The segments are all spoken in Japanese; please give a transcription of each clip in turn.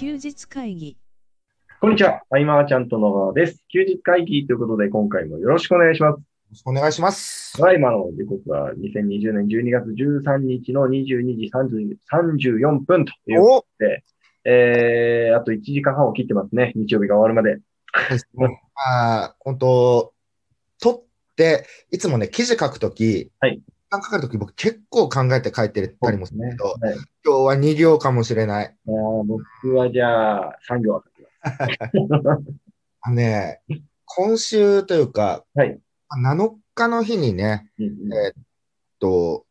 休日会議こんにちは。アイマーちゃんと野川です。休日会議ということで、今回もよろしくお願いします。ろしくお願いします。ただいまの時刻は2020年12月13日の22時30 34分というこおとで、えー、あと1時間半を切ってますね。日曜日が終わるまで。まあ、本当撮って、いつもね、記事書くとき、はい時間かかるとき、僕結構考えて書いてたりもするけど、はい、今日は2行かもしれない。僕はじゃあ3行。あのね、今週というか、はい7日の日にね、うんうんえーっと、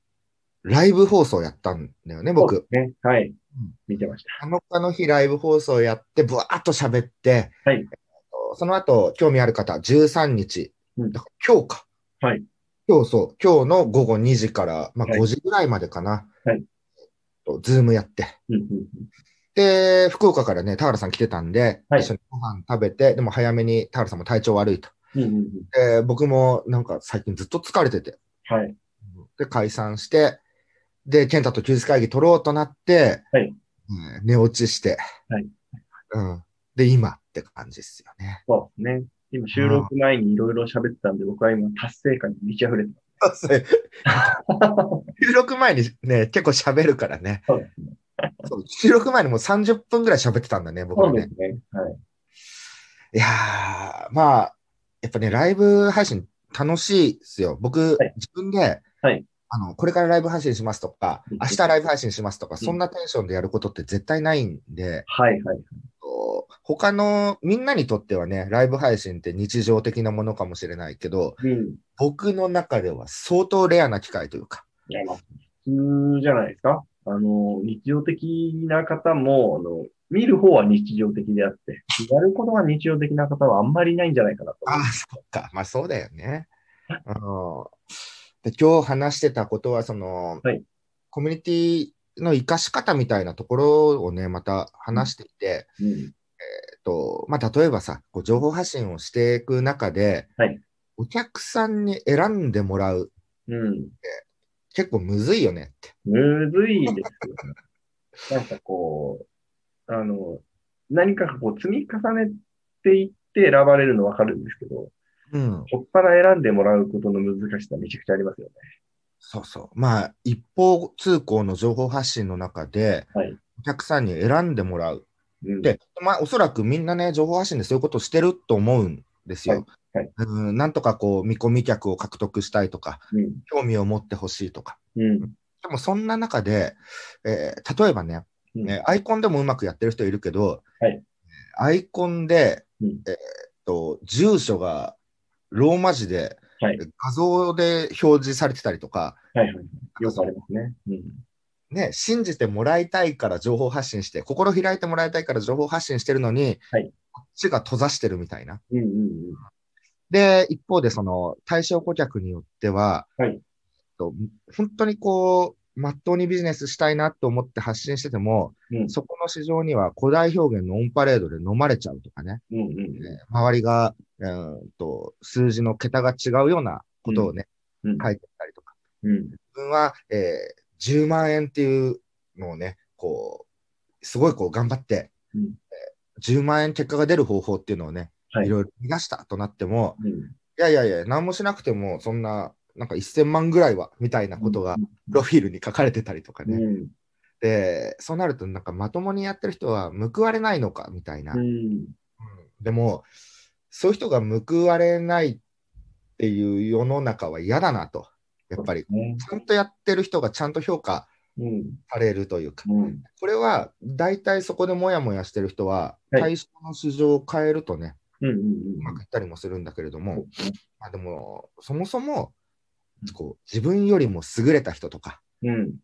ライブ放送やったんだよね、僕。ね。はいん。見てました。7日の日ライブ放送やって、ぶわーっと喋って、はいその後、興味ある方、13日、うん今日か。はい。今日そう、今日の午後2時から、まあ、はい5時ぐらいまでかな。はいと。ズームやって。うんうんで、福岡からね、田原さん来てたんで、はい一緒にご飯食べて、でも早めに田原さんも体調悪いと。うんうんうんで、僕もなんか最近ずっと疲れてて、はい。で、解散して、で、健太と休日会議取ろうとなって、はいうん寝落ちして、はいうん。で、今って感じですよね。そうですね。今収録前にいろいろ喋ってたんで、僕は今達成感に満ち溢れてます。収録前にね、結構喋るからね。そうですね。そう収録前にもう30分ぐらい喋ってたんだね、僕はねそうで。すね。はい。いやー、まあ、やっぱね、ライブ配信楽しいですよ。僕、はい自分で、はいあの、これからライブ配信しますとかうん、明日ライブ配信しますとか、そんなテンションでやることって絶対ないんで、はいはい。他のみんなにとってはね、ライブ配信って日常的なものかもしれないけど、うん。僕の中では相当レアな機会というか、いや、まあ、普通じゃないですか。あの、日常的な方も、あの、見る方は日常的であって、やることが日常的な方はあんまりいないんじゃないかなと思ああ、そっか。まあそうだよね。うんで今日話してたことは、その、はいコミュニティの活かし方みたいなところをね、また話していて、う。うん。と、まあ例えばさ、こう情報発信をしていく中で、はいお客さんに選んでもらう、うん。結構むずいよねって。むずいですよね。なんかこう、あの、何かこう積み重ねていって選ばれるのわかるんですけど、うん。こっから選んでもらうことの難しさめちゃくちゃありますよね。そうそう。まあ、一方通行の情報発信の中で、はいお客さんに選んでもらう。うん。で、まあ、おそらくみんなね、情報発信でそういうことをしてると思うんですよ。はいはいうん、なんとかこう、見込み客を獲得したいとか、うん。興味を持ってほしいとか。うん。でも、そんな中で、えー例えばね、うんねアイコンでもうまくやってる人いるけど、はいアイコンで、うんえーっと、住所がローマ字で、はい画像で表示されてたりとか、はいはい。よくありますね。うん。ね、信じてもらいたいから情報発信して、心開いてもらいたいから情報発信してるのに、はいこっちが閉ざしてるみたいな。うんうんうん。で、一方でその対象顧客によっては、はいと本当にこう、まっとうにビジネスしたいなと思って発信してても、うんそこの市場には古代表現のオンパレードで飲まれちゃうとかね、うんうんえー周りが、うーんと数字の桁が違うようなことをね、うん。書いてたりとか、うん。自分は、えー10万円っていうのをね、こう、すごいこう頑張って、うんえー10万円結果が出る方法っていうのをね、はいいろいろ見出したとなっても、うん。いやいやいや、何もしなくても、そんな、なんか1000万ぐらいは、みたいなことが、プロフィールに書かれてたりとかね。うん。で、そうなると、なんかまともにやってる人は報われないのか、みたいな。うん。うんでも、そういう人が報われないっていう世の中は嫌だなと。やっぱり、ね。ちゃんとやってる人がちゃんと評価うん。されるというか、うん。これは大体そこでもやもやしてる人は、はい対象の市場を変えるとね、うん。うん。うまくいったりもするんだけれども、まあでも、そもそもこう自分よりも優れた人とか、うん。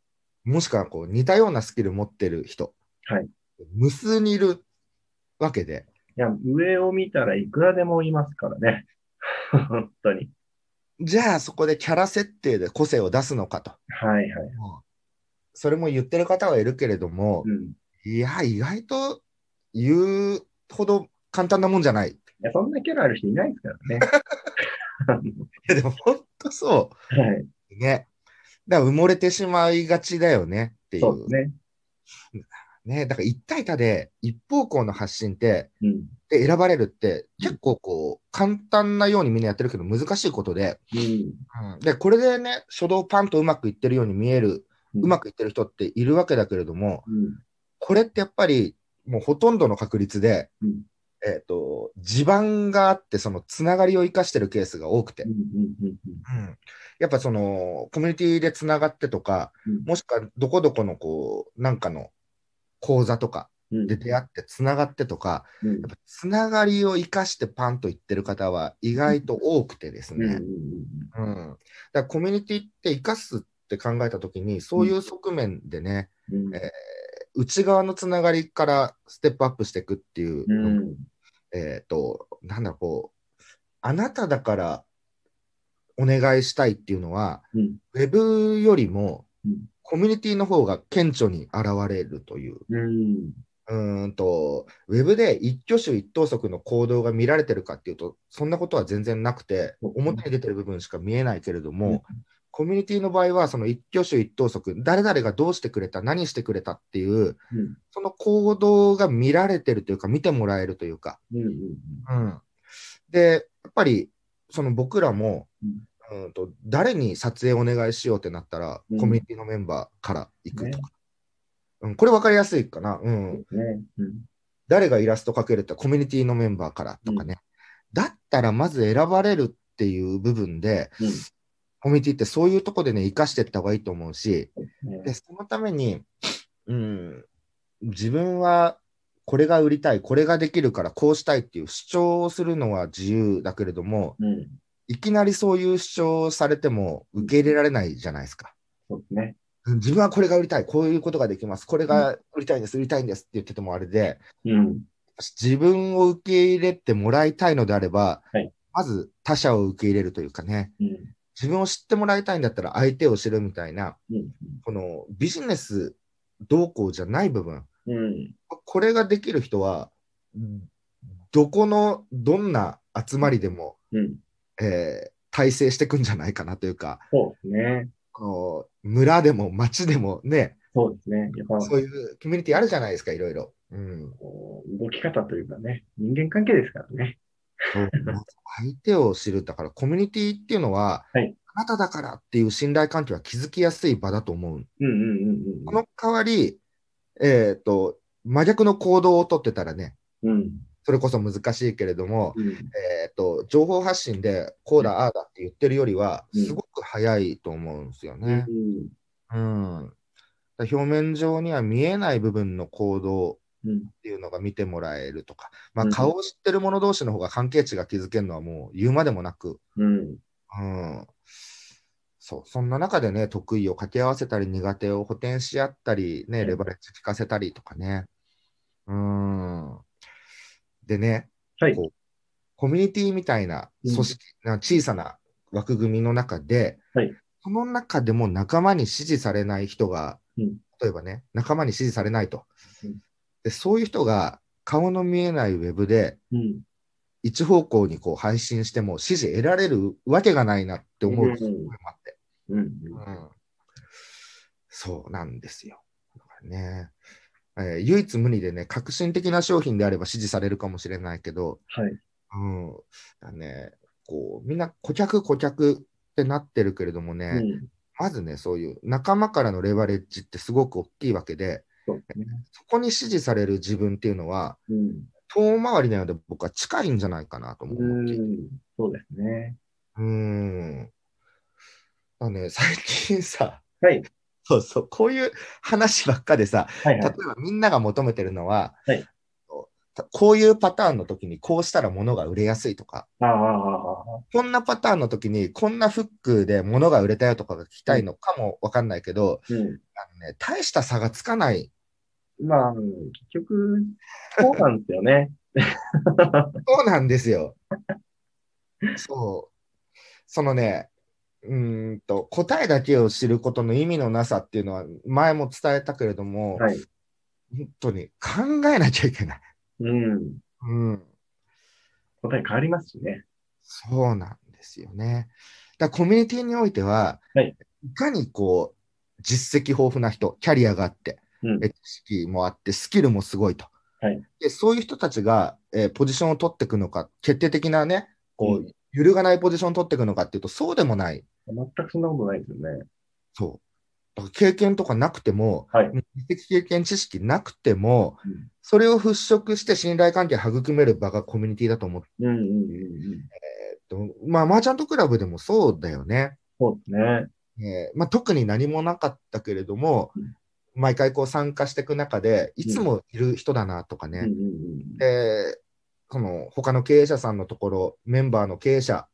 もしくはこう似たようなスキル持ってる人、はい無数にいるわけで、いや、上を見たらいくらでもいますからね。本当に。じゃあそこでキャラ設定で個性を出すのかと。はいはい。それも言ってる方はいるけれども、うん。いいや、意外と言うほど簡単なもんじゃない。いや、そんなキャラある人いないですからね。や、でも本当そはい。う。ね。だから埋もれてしまいがちだよねっていう。そうですね。ね、だから一対多で一方向の発信って、うん。で選ばれるって結構こう、簡単なようにみんなやってるけど難しいことで、うん。うん、で、これでね、初動パンとうまくいってるように見える、うまくいってる人っているわけだけれども、うん。これってやっぱりもうほとんどの確率で、うん。えっ、と、地盤があって、そのつながりを生かしてるケースが多くて、うん。うん。うんやっぱその、コミュニティでつながってとか、うんもしくはどこどこのこう、なんかの講座とかうん。で出会ってつながってとか、うん。やっぱつながりを生かしてパンと言ってる方は意外と多くてです。ね、うん。だからコミュニティって生かすって考えたときに、そういう側面でね、うん。えー内側のつながりからステップアップしていくっていううん。えっ、と、なんだこう、あなただからお願いしたいっていうのは、うん。ウェブよりもうんコミュニティの方が顕著に現れるという。うん。んと、ウェブで一挙手一投足の行動が見られてるかっていうと、そんなことは全然なくて、表に出てる部分しか見えないけれども、コミュニティの場合は、その一挙手一投足、誰々がどうしてくれた、何してくれたっていう、うん。その行動が見られてるというか、見てもらえるというか、うん。うん、で、やっぱりその僕らも、うん、と誰に撮影お願いしようってなったら、うんコミュニティのメンバーから行くとか、うん、これ分かりやすいかな、うん、ね。うん。誰がイラスト描けるってコミュニティのメンバーからとかね、だったらまず選ばれるっていう部分で、うん。コミュニティってそういうとこでね、生かしていった方がいいと思うし、ねで、そのために、うん、自分はこれが売りたい、これができるからこうしたいっていう主張をするのは自由だけれども、うん。いきなりそういう主張をされても受け入れられないじゃないですか。そうですね。うん自分はこれが売りたい、こういうことができます、これが売りたいんです、売りたいんですって言っててもあれで、うん。自分を受け入れてもらいたいのであれば、はいまず他者を受け入れるというかね、うん。自分を知ってもらいたいんだったら相手を知るみたいな、うん。このビジネス動向じゃない部分、うん。これができる人は、うんどこのどんな集まりでも、うん。えー体制していくんじゃないかなというか、そうですね。この村でも町でもね、そうですね。やっぱ、そういうコミュニティあるじゃないですか、いろいろ。うん、こう動き方というかね、人間関係ですからね。そう相手を知る、だからコミュニティっていうのは、はいあなただからっていう信頼関係は築きやすい場だと思う。うんうんうんうん。この代わり、えっ、と、真逆の行動をとってたらね、うん。それこそ難しいけれども、うん。えっ、と、情報発信で、こうだ、ああだって言ってるよりは、うんすごく早いと思うんですよね。うん。表面上には見えない部分の行動うん。っていうのが見てもらえるとか、まあ、うん顔を知ってる者同士の方が関係値が築けるのはもう言うまでもなく、うん。うん。そう、そんな中でね、得意を掛け合わせたり、苦手を補填し合ったり、ね、うんレバレッジ効かせたりとかね。うん。でね、はい。こうコミュニティみたいな組織、な小さな枠組みの中で、はいその中でも仲間に支持されない人が、うん例えばね、仲間に支持されないと。うんでそういう人が顔の見えないウェブでうん。一方向にこう配信しても支持得られるわけがないなって思う。うんそうなんですよ。だからね、えー唯一無二でね、革新的な商品であれば支持されるかもしれないけど、はい。うん。だね、こう、みんな顧客、顧客ってなってるけれどもね、うん。まずね、そういう仲間からのレバレッジってすごく大きいわけで、そうですね。そこに支持される自分っていうのは、うん。遠回りなので僕は近いんじゃないかなと思うっていて。ん。そうですね。うーん。だね、最近さ、はい。そうそう、こういう話ばっかでさ、はいはい。例えばみんなが求めてるのは、はいこういうパターンの時にこうしたら物が売れやすいとか。こんなパターンの時にこんなフックで物が売れたよとかが聞きたいのかもわかんないけど、うん。あのね、大した差がつかない。まあ、結局、そうなんですよね。そうなんですよ。そう。そのね、うーんと、答えだけを知ることの意味のなさっていうのは前も伝えたけれども、はい。本当に考えなきゃいけない。うん。うん。答え変わりますしね。そうなんですよね。だコミュニティにおいては、はいいかにこう、実績豊富な人、キャリアがあって、うんえ知識もあって、スキルもすごいと。はいでそういう人たちが、えーポジションを取っていくのか、決定的なね、こう、うん揺るがないポジションを取っていくのかっていうと、そうでもない。全くそんなことないですよね。そう。だから経験とかなくても、はい。実績経験知識なくても、うんそれを払拭して信頼関係を育める場がコミュニティだと思って、うんうんうんうん。えっとまあ、マーチャントクラブでもそうだよね。そうですね。えーまあ、特に何もなかったけれども、うん毎回こう参加していく中で、いつもいる人だなとかね、うんうんうん。で、その他の経営者さんのところ、メンバーの経営者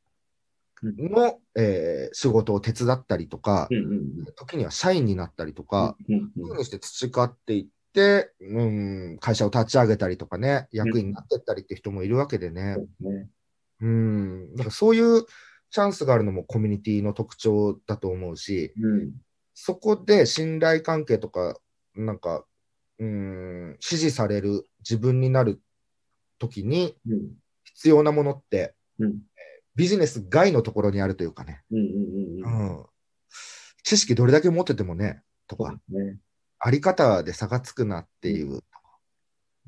の、えー仕事を手伝ったりとか、うんうん時には社員になったりとか、うんうんそういうふうにして培っていって、うん、会社を立ち上げたりとかね、役員になっていったりって人もいるわけでね。そう、ん、だからそういうチャンスがあるのもコミュニティの特徴だと思うし、うん。そこで信頼関係とか、なんか、うん、支持される自分になるときにうん。必要なものって、うん。ビジネス外のところにあるというかね、知識どれだけ持っててもね、とか、ね。あり方で差がつくなっていう。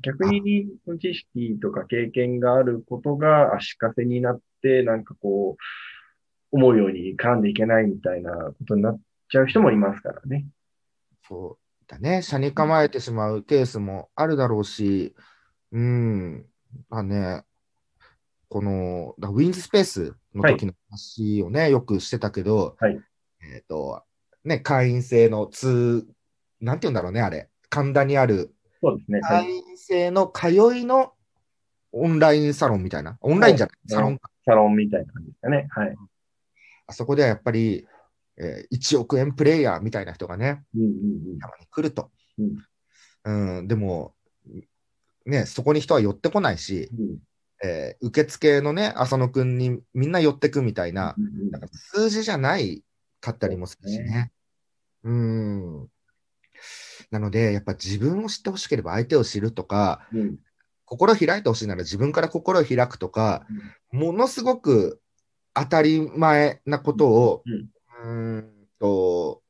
逆に、知識とか経験があることが足かせになって、なんかこう、思うように絡んでいけないみたいなことになっちゃう人もいますからね。そうだね、車に構えてしまうケースもあるだろうし、うん、まあね、この、だウィンズスペースの時の話をね、よくしてたけど、はいえっ、と、ね、会員制の通、なんて言うんだろうね、あれ、神田にあるそうですね。は会い。員制の通いのオンラインサロンみたいな、オンラインじゃない、サロンか。サロンみたいな感じですかね。はい。あそこではやっぱり、えー1億円プレイヤーみたいな人がね、うんうんたまに来ると。うんうん、でも、ね、そこに人は寄ってこないし、うん。うんえー受付のね、浅野くんにみんな寄ってくみたいな、うんうんなんか数字じゃないかったりもするしね。うん。なので、やっぱ自分を知ってほしければ相手を知るとか、うん心開いてほしいなら自分から心を開くとか、ものすごく当たり前なことを、うんうーんと、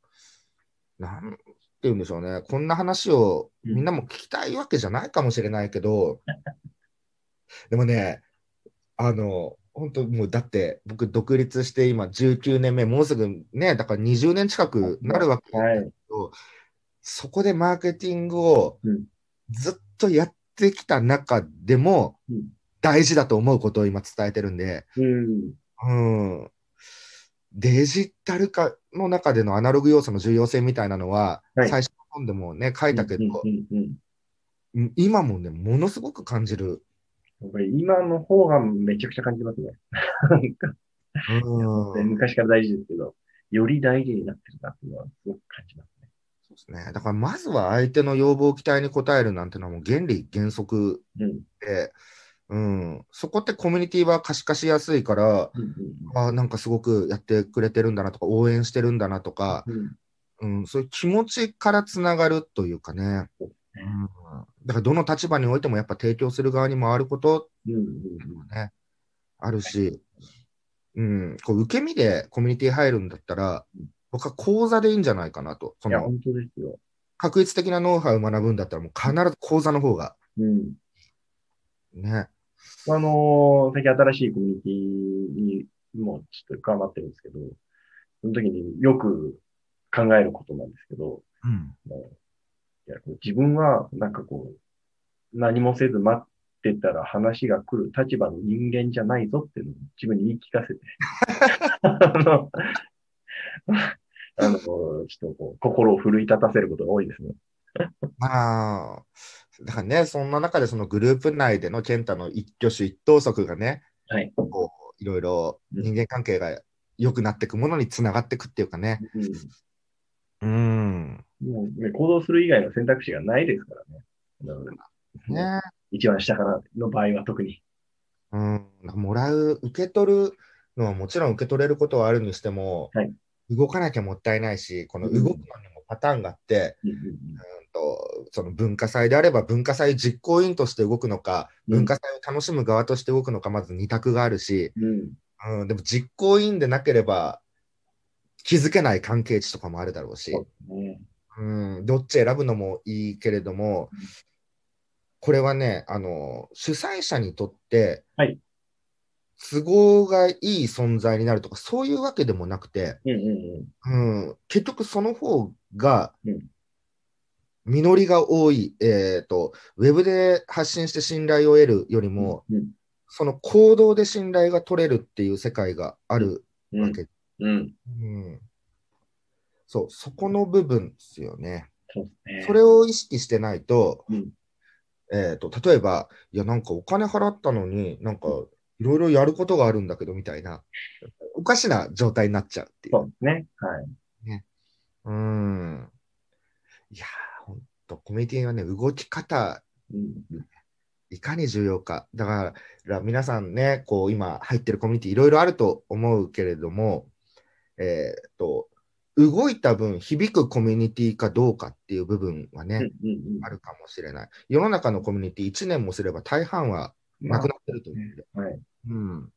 なんて言うんでしょうね、こんな話をみんなも聞きたいわけじゃないかもしれないけど、でもね、あの、本当もうだって僕独立して今19年目、もうすぐね、だから20年近くなるわけはいだけど、そこでマーケティングをうん。ずっとやってきた中でもうん。大事だと思うことを今伝えてるんで、うん。うん、デジタル化の中でのアナログ要素の重要性みたいなのは、はい最初の本でもね、書いたけど、うんうんうんうん今もね、ものすごく感じる。やっぱり今の方がめちゃくちゃ感じますね。昔から大事ですけど、より大事になってるなっていうのはすごく感じますね。そうですね。だからまずは相手の要望、期待に応えるなんてのはもう原理、原則うん。で、うん、そこってコミュニティは可視化しやすいから、うんあなんかすごくやってくれてるんだなとか、応援してるんだなとか、うんうん、そういう気持ちからつながるというかね。そううん、だからどの立場においてもやっぱ提供する側に回ることうんうんね、あるし、うん、こう受け身でコミュニティ入るんだったらうん、僕は講座でいいんじゃないかなと。その本当ですよ。確率的なノウハウを学ぶんだったら、もう必ず講座の方が。うん。ね。あの最近新しいコミュニティにもちょっと加わってるんですけど、その時によく考えることなんですけど、うん。いや自分はなんかこう、何もせず待ってたら話が来る立場の人間じゃないぞっていうのを自分に言い聞かせて、あの、あの、ちょっとこう、心を奮い立たせることが多いですね。まあ、だからね、そんな中でそのグループ内での健太の一挙手一投足がね、はい。こういろいろ人間関係が良くなっていくものにつながっていくっていうかね。うん。うん、もう、ね、行動する以外の選択肢がないですからね。ね。一番下からの場合は特に。うん。もらう、受け取るのはもちろん受け取れることはあるにしても、はい動かなきゃもったいないし、この動くのにもパターンがあって、うんとその文化祭であれば文化祭実行委員として動くのか、うん。文化祭を楽しむ側として動くのか、まず二択があるし、うん。うん、でも実行委員でなければ気づけない関係値とかもあるだろうし、そうん、どっち選ぶのもいいけれども、うんこれはね、あの、主催者にとってはい、都合がいい存在になるとか、そういうわけでもなくて、うん、結局その方がうん、実りが多い、えっと、ウェブで発信して信頼を得るよりうん。も、うんその行動で信頼が取れるっていう世界があるうんわけ。うん。うんそう、そこの部分ですよね。そね。それを意識してないと、うんえー、と例えば、いや、なんかお金払ったのに、なんかいろいろやることがあるんだけどみたいな、おかしな状態になっちゃうっていう。そうですね。はい。うーん。いやー、ほんと、コミュニティはね、動き方、うん。いかに重要か。だから、皆さんね、こう、今入ってるコミュニティいろいろあると思うけれども、えー、と、動いた分、響くコミュニティかどうかっていう部分はね、うんうんうんあるかもしれない。世の中のコミュニティ1年もすれば大半はなくなってると思うんで。はい。うん。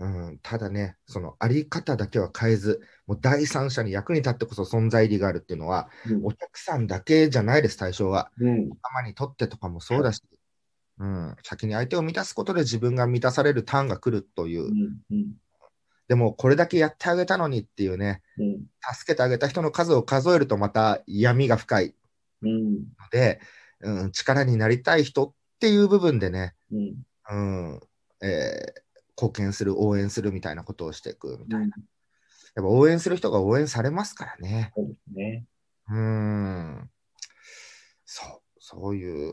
うん、ただね、そのあり方だけは変えず、もう第三者に役に立ってこそ存在意義があるっていうのは、うんお客さんだけじゃないです、対象は。うん。にとってとかもそうだし、うん、先に相手を満たすことで自分が満たされるターンが来るという、うん。うん。でもこれだけやってあげたのにっていうね、うん。助けてあげた人の数を数えるとまた闇が深いうん。ので、うん、力になりたい人っていう部分でね、うん。うんえー貢献する、応援するみたいなことをしていくみたいな。うん。やっぱ応援する人が応援されますからね。そうですね。うーん。そう、そういう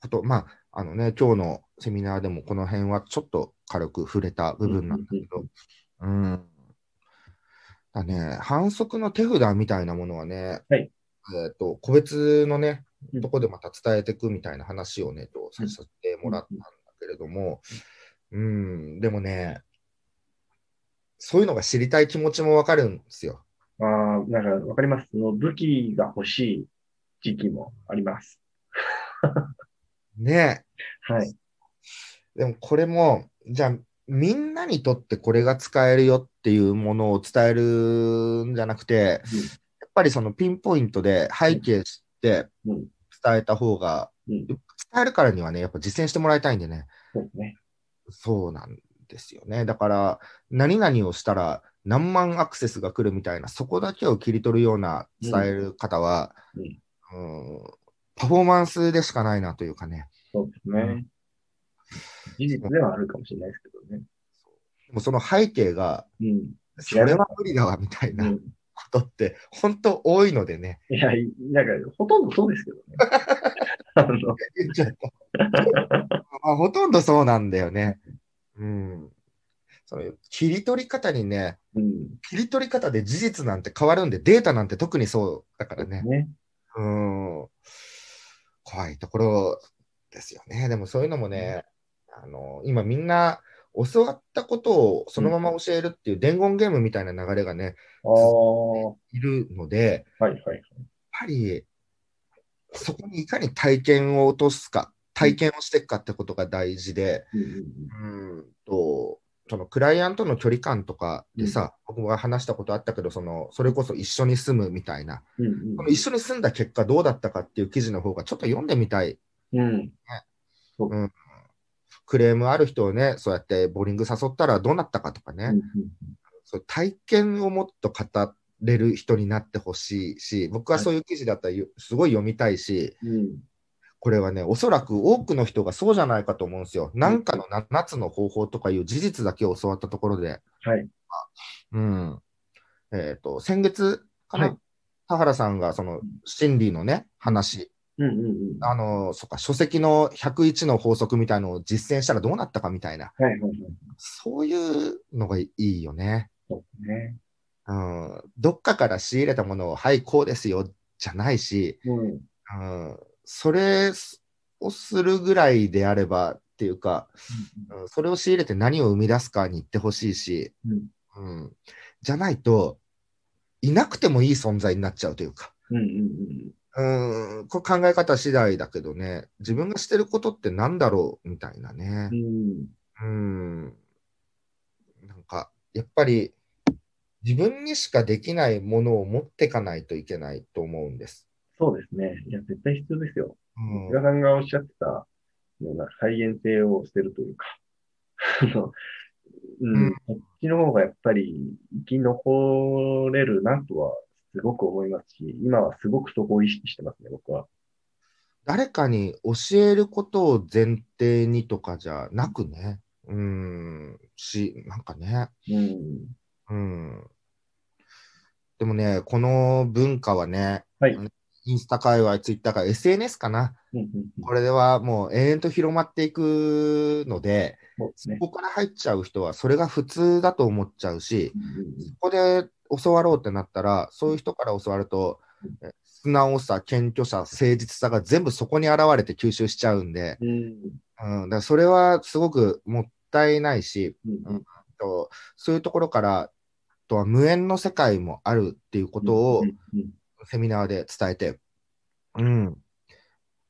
こと。まあ、あのね、今日のセミナーでもこの辺はちょっと軽く触れた部分なんだけど、うん。だね、反則の手札みたいなものはね、はいえっ、と、個別のねう、んとこでまた伝えていくみたいな話をね、とさせてもらったんだけれども、うん、でもね、そういうのが知りたい気持ちもわかるんですよ。ああ、なんかわかります？その武器が欲しい時期もあります。ねはい。でもこれも、じゃあ、みんなにとってこれが使えるよっていうものを伝えるんじゃなくて、やっぱりそのピンポイントで背景知ってうん。伝えた方が、うん。伝えるからにはね、やっぱ実践してもらいたいんでね、そうですね。そうなんですよね。だから、何々をしたら何万アクセスが来るみたいな、そこだけを切り取るような伝える方は、うん。うんパフォーマンスでしかないなというかね。そうですね。事実ではあるかもしれないですけどね。もうその背景が、うん。それは無理だわみたいうなんことって、本当多いのでね。いや、いなんか、ほとんどそうですけどね。あの、言っちゃったまあ、ほとんどそうなんだよね。うん。その切り取り方にね、うん。切り取り方で事実なんて変わるんで、データなんて特にそうだからね。ね。うん。怖いところですよね。でもそういうのもね、あの、今みんな教わったことをそのまま教えるっていう伝言ゲームみたいな流れがね、ああ、はいるので、いはい。やっぱり、そこにいかに体験を落とすか、体験をしていくかってことが大事で、うんうんうんと、そのクライアントの距離感とかでさ、僕が話したことあったけど、そのそれこそ一緒に住むみたいな、うん。うんこの一緒に住んだ結果どうだったかっていう記事の方がちょっと読んでみたい。うん。クレームある人をね、そうやってボーリング誘ったらどうなったかとかね、うん。そう体験をもっと語れる人になってほしいし、僕はそういう記事だったらよすごい読みたいし、うん。これはね、おそらく多くの人がそうじゃないかと思うんですよ。なんかの7つの方法とかいう事実だけを教わったところで、はい。うん。えっ、と、先月かな、はい田原さんがその心理のね、話、うんうんうん。あの、そっか、書籍の101の法則みたいのを実践したらどうなったかみたいな、はいはいはい。そういうのがいいよね。そうですね。うん。どっかから仕入れたものを、はい、こうですよ、じゃないし、うん。うん、それをするぐらいであればっていうか、うん、それを仕入れて何を生み出すかに言ってほしいし、うん。うん、じゃないと、いなくてもいい存在になっちゃうというか、うんうんうん、これ考え方次第だけどね、自分がしてることってなんだろうみたいなねう。ん。うん。なんか、やっぱり、自分にしかできないものを持っていかないといけないと思うんです。そうですね。いや、絶対必要ですよ。うん菅さんがおっしゃってたような再現性を捨てるというか、うん、うんこっちの方がやっぱり生き残れるなとはすごく思いますし、今はすごくそこを意識してますね、僕は。誰かに教えることを前提にとかじゃなくね、うん、し、なんかね、うん。うん。でもね、この文化はね、はい。インスタ界隈、ツイッター界、SNS かな。うんうんうん。これではもう永遠と広まっていくので、そね。そこから入っちゃう人はそれが普通だと思っちゃうし、うんうんうん。そこで教わろうってなったら、そういう人から教わると、え素直さ、謙虚さ、誠実さが全部そこに現れて吸収しちゃうんで、うん。うん、だからそれはすごくもったいないし、うん。うん。とそういうところから、とは無縁の世界もあるっていうことをセミナーで伝えて、うん、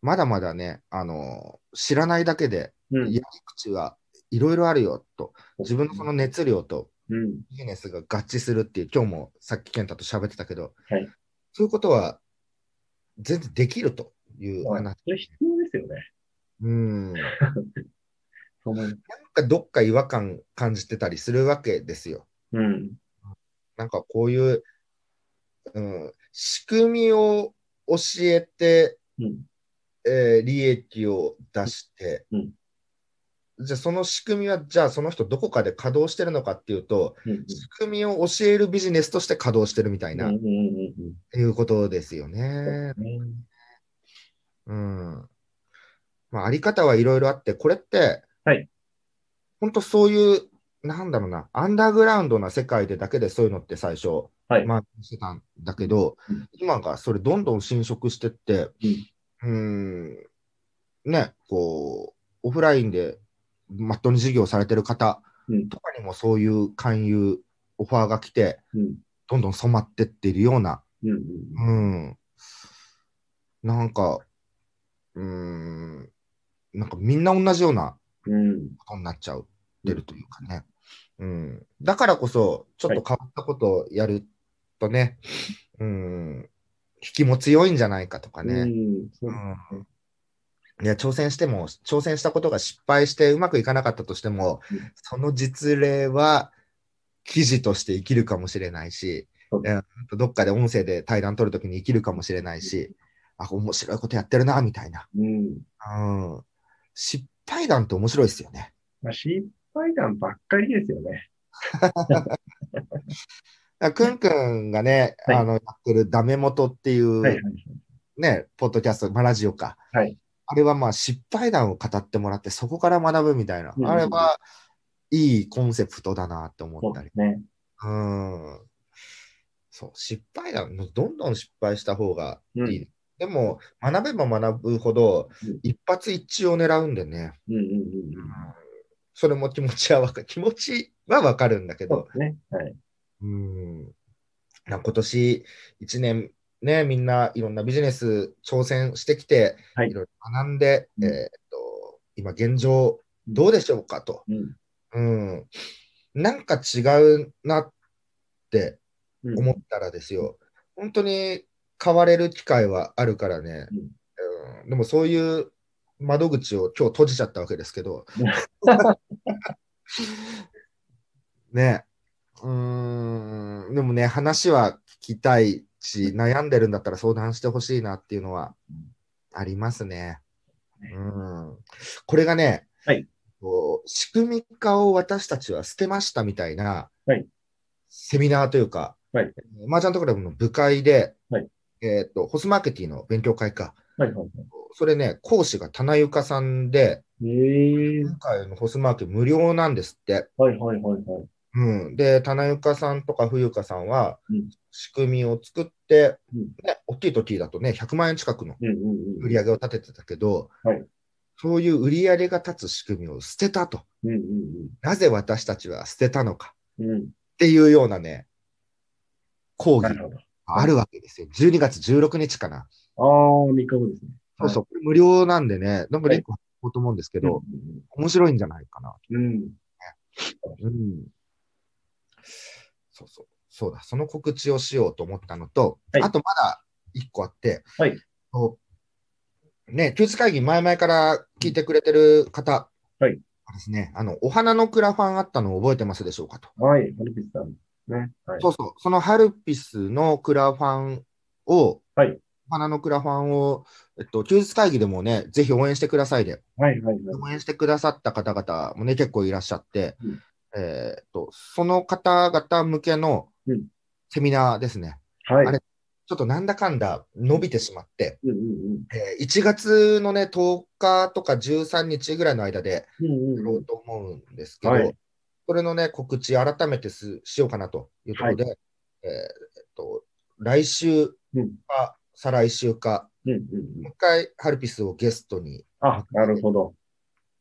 まだまだね、あの知らないだけで、うんやり口はいろいろあるよと、自分のその熱量とうんビジネスが合致するっていう、今日もさっき健太と喋ってたけど、はいそういうことは全然できるというまあ話。それ必要ですよね。うん、なん。かどっか違和感感じてたりするわけですよ。うん。なんかこういう、うん、仕組みを教えて、うん。えー利益を出して、うんじゃあその仕組みは、じゃあその人どこかで稼働してるのかっていうと、うん仕組みを教えるビジネスとして稼働してるみたいな、うんうんうんいうことですようんね。うんうん。まあ、あり方はいろいろあって、これって、はい本当そういう、なんだろうな、アンダーグラウンドな世界でだけでそういうのって最初、はい。まあ、してたんだけど、うん今がそれどんどん侵食してって、うん、ね、こう、オフラインでまっとうに事業されてる方うん。とかにもそういう勧誘、オファーが来て、うん。どんどん染まってっているような、うんうんうん、なんか、うん、なんかみんな同じようなうん。ことになっちゃうってるというかね。うん、だからこそ、ちょっと変わったことをやるとね、うん、引きも強いんじゃないかとかね。うん。いや挑戦しても、挑戦したことが失敗してうまくいかなかったとしても、うん。その実例は記事として生きるかもしれないし、そういやどっかで音声で対談取るときに生きるかもしれないし、あ、面白いことやってるな、みたいな。うん。うん、失敗談って面白いですよね。まあ、失敗談ばっかりですよね。くんくんがね、はいあのやってるダメ元っていう、はいはいね、ポッドキャスト、まあ、ラジオか。はい。あれはまあ失敗談を語ってもらって、そこから学ぶみたいな。うんあれはいいコンセプトだなって思ったりそうね。うん。そう、失敗談、どんどん失敗した方がいい。うんでも、学べば学ぶほどうん、一発一致を狙うんでね。うんうんうんうん。それも気持ちはわか気持ちはわかるんだけどね。はい。うん。な今年1年、ね、みんないろんなビジネス挑戦してきて、はいいろいろ学んで、うんえーっと、今現状どうでしょうかと。うん。うん。なんか違うなってうん思ったらですよ、本当に変われる機会はあるからね、うんうんでもそういう窓口を今日閉じちゃったわけですけど、ね。うーん、でもね、話は聞きたいし、悩んでるんだったら相談してほしいなっていうのはありますね。うん、これがね、はい。仕組み化を私たちは捨てましたみたいな、はい。セミナーというか、はい。マージャントクラブの部会で、はい。えっとホスマーケティの勉強会か、はいはいそれね、講師が棚ゆかさんで、今回のホスマーケ無料なんですって。はいはいはいはい。うん、で、棚ゆかさんとか冬香さんはうん、仕組みを作って、うんね、大きい時だとね、100万円近くのうんうんうん。売り上げを立ててたけど、はいそういう売り上げが立つ仕組みを捨てたと。うんうんなぜ私たちは捨てたのかうん。うん。っていうようなね、講義。があるわけですよ。12月16日かな。ああ、3日後ですね。そうそう、これ無料なんでね、なんかリンク貼ろうと思うんですけど、う面白いんじゃないかな。んうん。うん。うん。そうそう。そうだ、その告知をしようと思ったのと、はいあとまだ一個あって、はいとね、休日会議前々から聞いてくれてる方、はいですね、あの、お花のクラファンあったのを覚えてますでしょうかと。はい。ハルピスさん。ね。はい。そうそう、そのハルピスのクラファンを、はいお花のクラファンを、えっと、休日会議でもね、ぜひ応援してくださいで、はい。はい。はい。応援してくださった方々もね、結構いらっしゃって、うんえーっと、その方々向けのうんセミナーですね。はい。あれちょっとなんだかんだ伸びてしまって、うんうんえー1月のね、10日とか13日ぐらいの間でうん。うんうんう。やろうんと思うんですけど、はいそれのね、告知改めてすしようかなというところで、えーえっと、来週うんか、再来週か、うんうんう。もうん一回ハルピスをゲストに、あ、なるほど。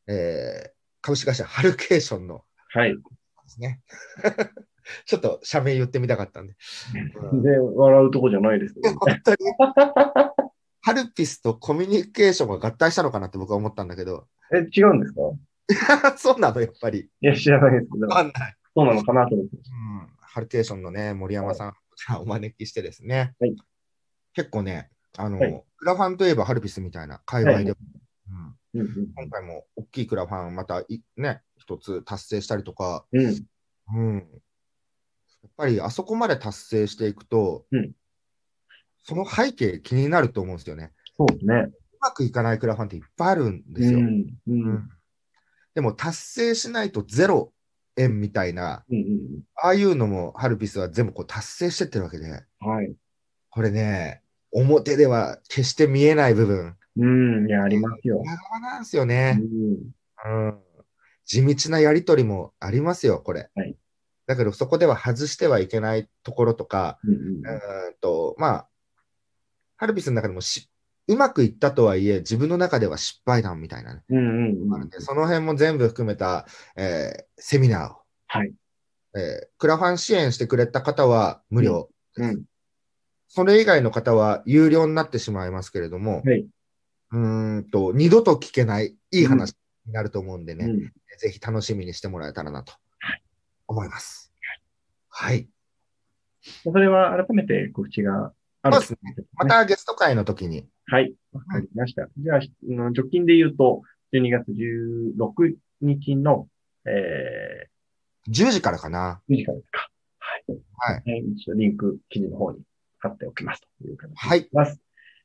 えー株式会社ハルケーションのはい。ですね。ちょっと社名言ってみたかったんで。うんで、笑うとこじゃないですよね。本当に、ハルピスとコミュニケーションが合体したのかなって僕は思ったんだけど、え、違うんですか？そうなの、やっぱり。いや、知らないですけどわ、かんない。そうなのかなと思って。うん、ハルケーションのね、森山さん、お招きしてですね、はい結構ね、あの、はいクラファンといえばハルピスみたいな界隈で、はいうん、うん今回も大きいクラファンまたいね、一つ達成したりとか、うん。うん。うん、やっぱりあそこまで達成していくと、うんその背景気になると思うんですよね。そうですね。うまくいかないクラファンっていっぱいあるんですよ。うん。う。うんんでも達成しないとゼロ円みたいな、うん。ああいうのもハルピスは全部こう達成してってるわけで、うん。はい。これね、表では決して見えない部分、うん。いや、ありますよ。裏側なんですようね。ん。うん。地道なやりとりもありますよ、これ。はいだけどそこでは外してはいけないところとか、うん。うーんと、まあ、ハルピスの中でもしうまくいったとはいえ、自分の中では失敗談みたいなね。うん。うん。うん。その辺も全部含めた、えーセミナーを、はい。えークラファン支援してくれた方は無料。うん。それ以外の方は有料になってしまいますけれども、はい。うーんと、二度と聞けないいい話になると思うんでね、うん。ぜひ楽しみにしてもらえたらなと思います。はい。それは改めて告知があるそうですね。またゲスト会の時に、はい。わかりました。じゃあ、直近で言うと、12月16日の、え10時からかな。ー、2時からですか。はい。はい。リンク記事の方に貼っておきますという形にはい。ます。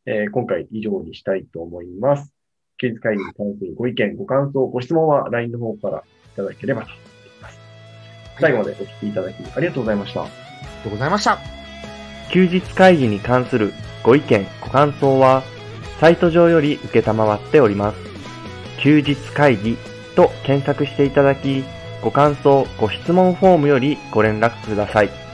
えー今回以上にしたいと思います。休日会議に関するご意見、ご感想、ご質問は LINE の方からいただければと思います。最後までお聞きいただきありがとうございました。ありがとうございました。休日会議に関するご意見、ご感想は、サイト上より受けたまわっております。休日会議と検索していただき、ご感想、ご質問フォームよりご連絡ください。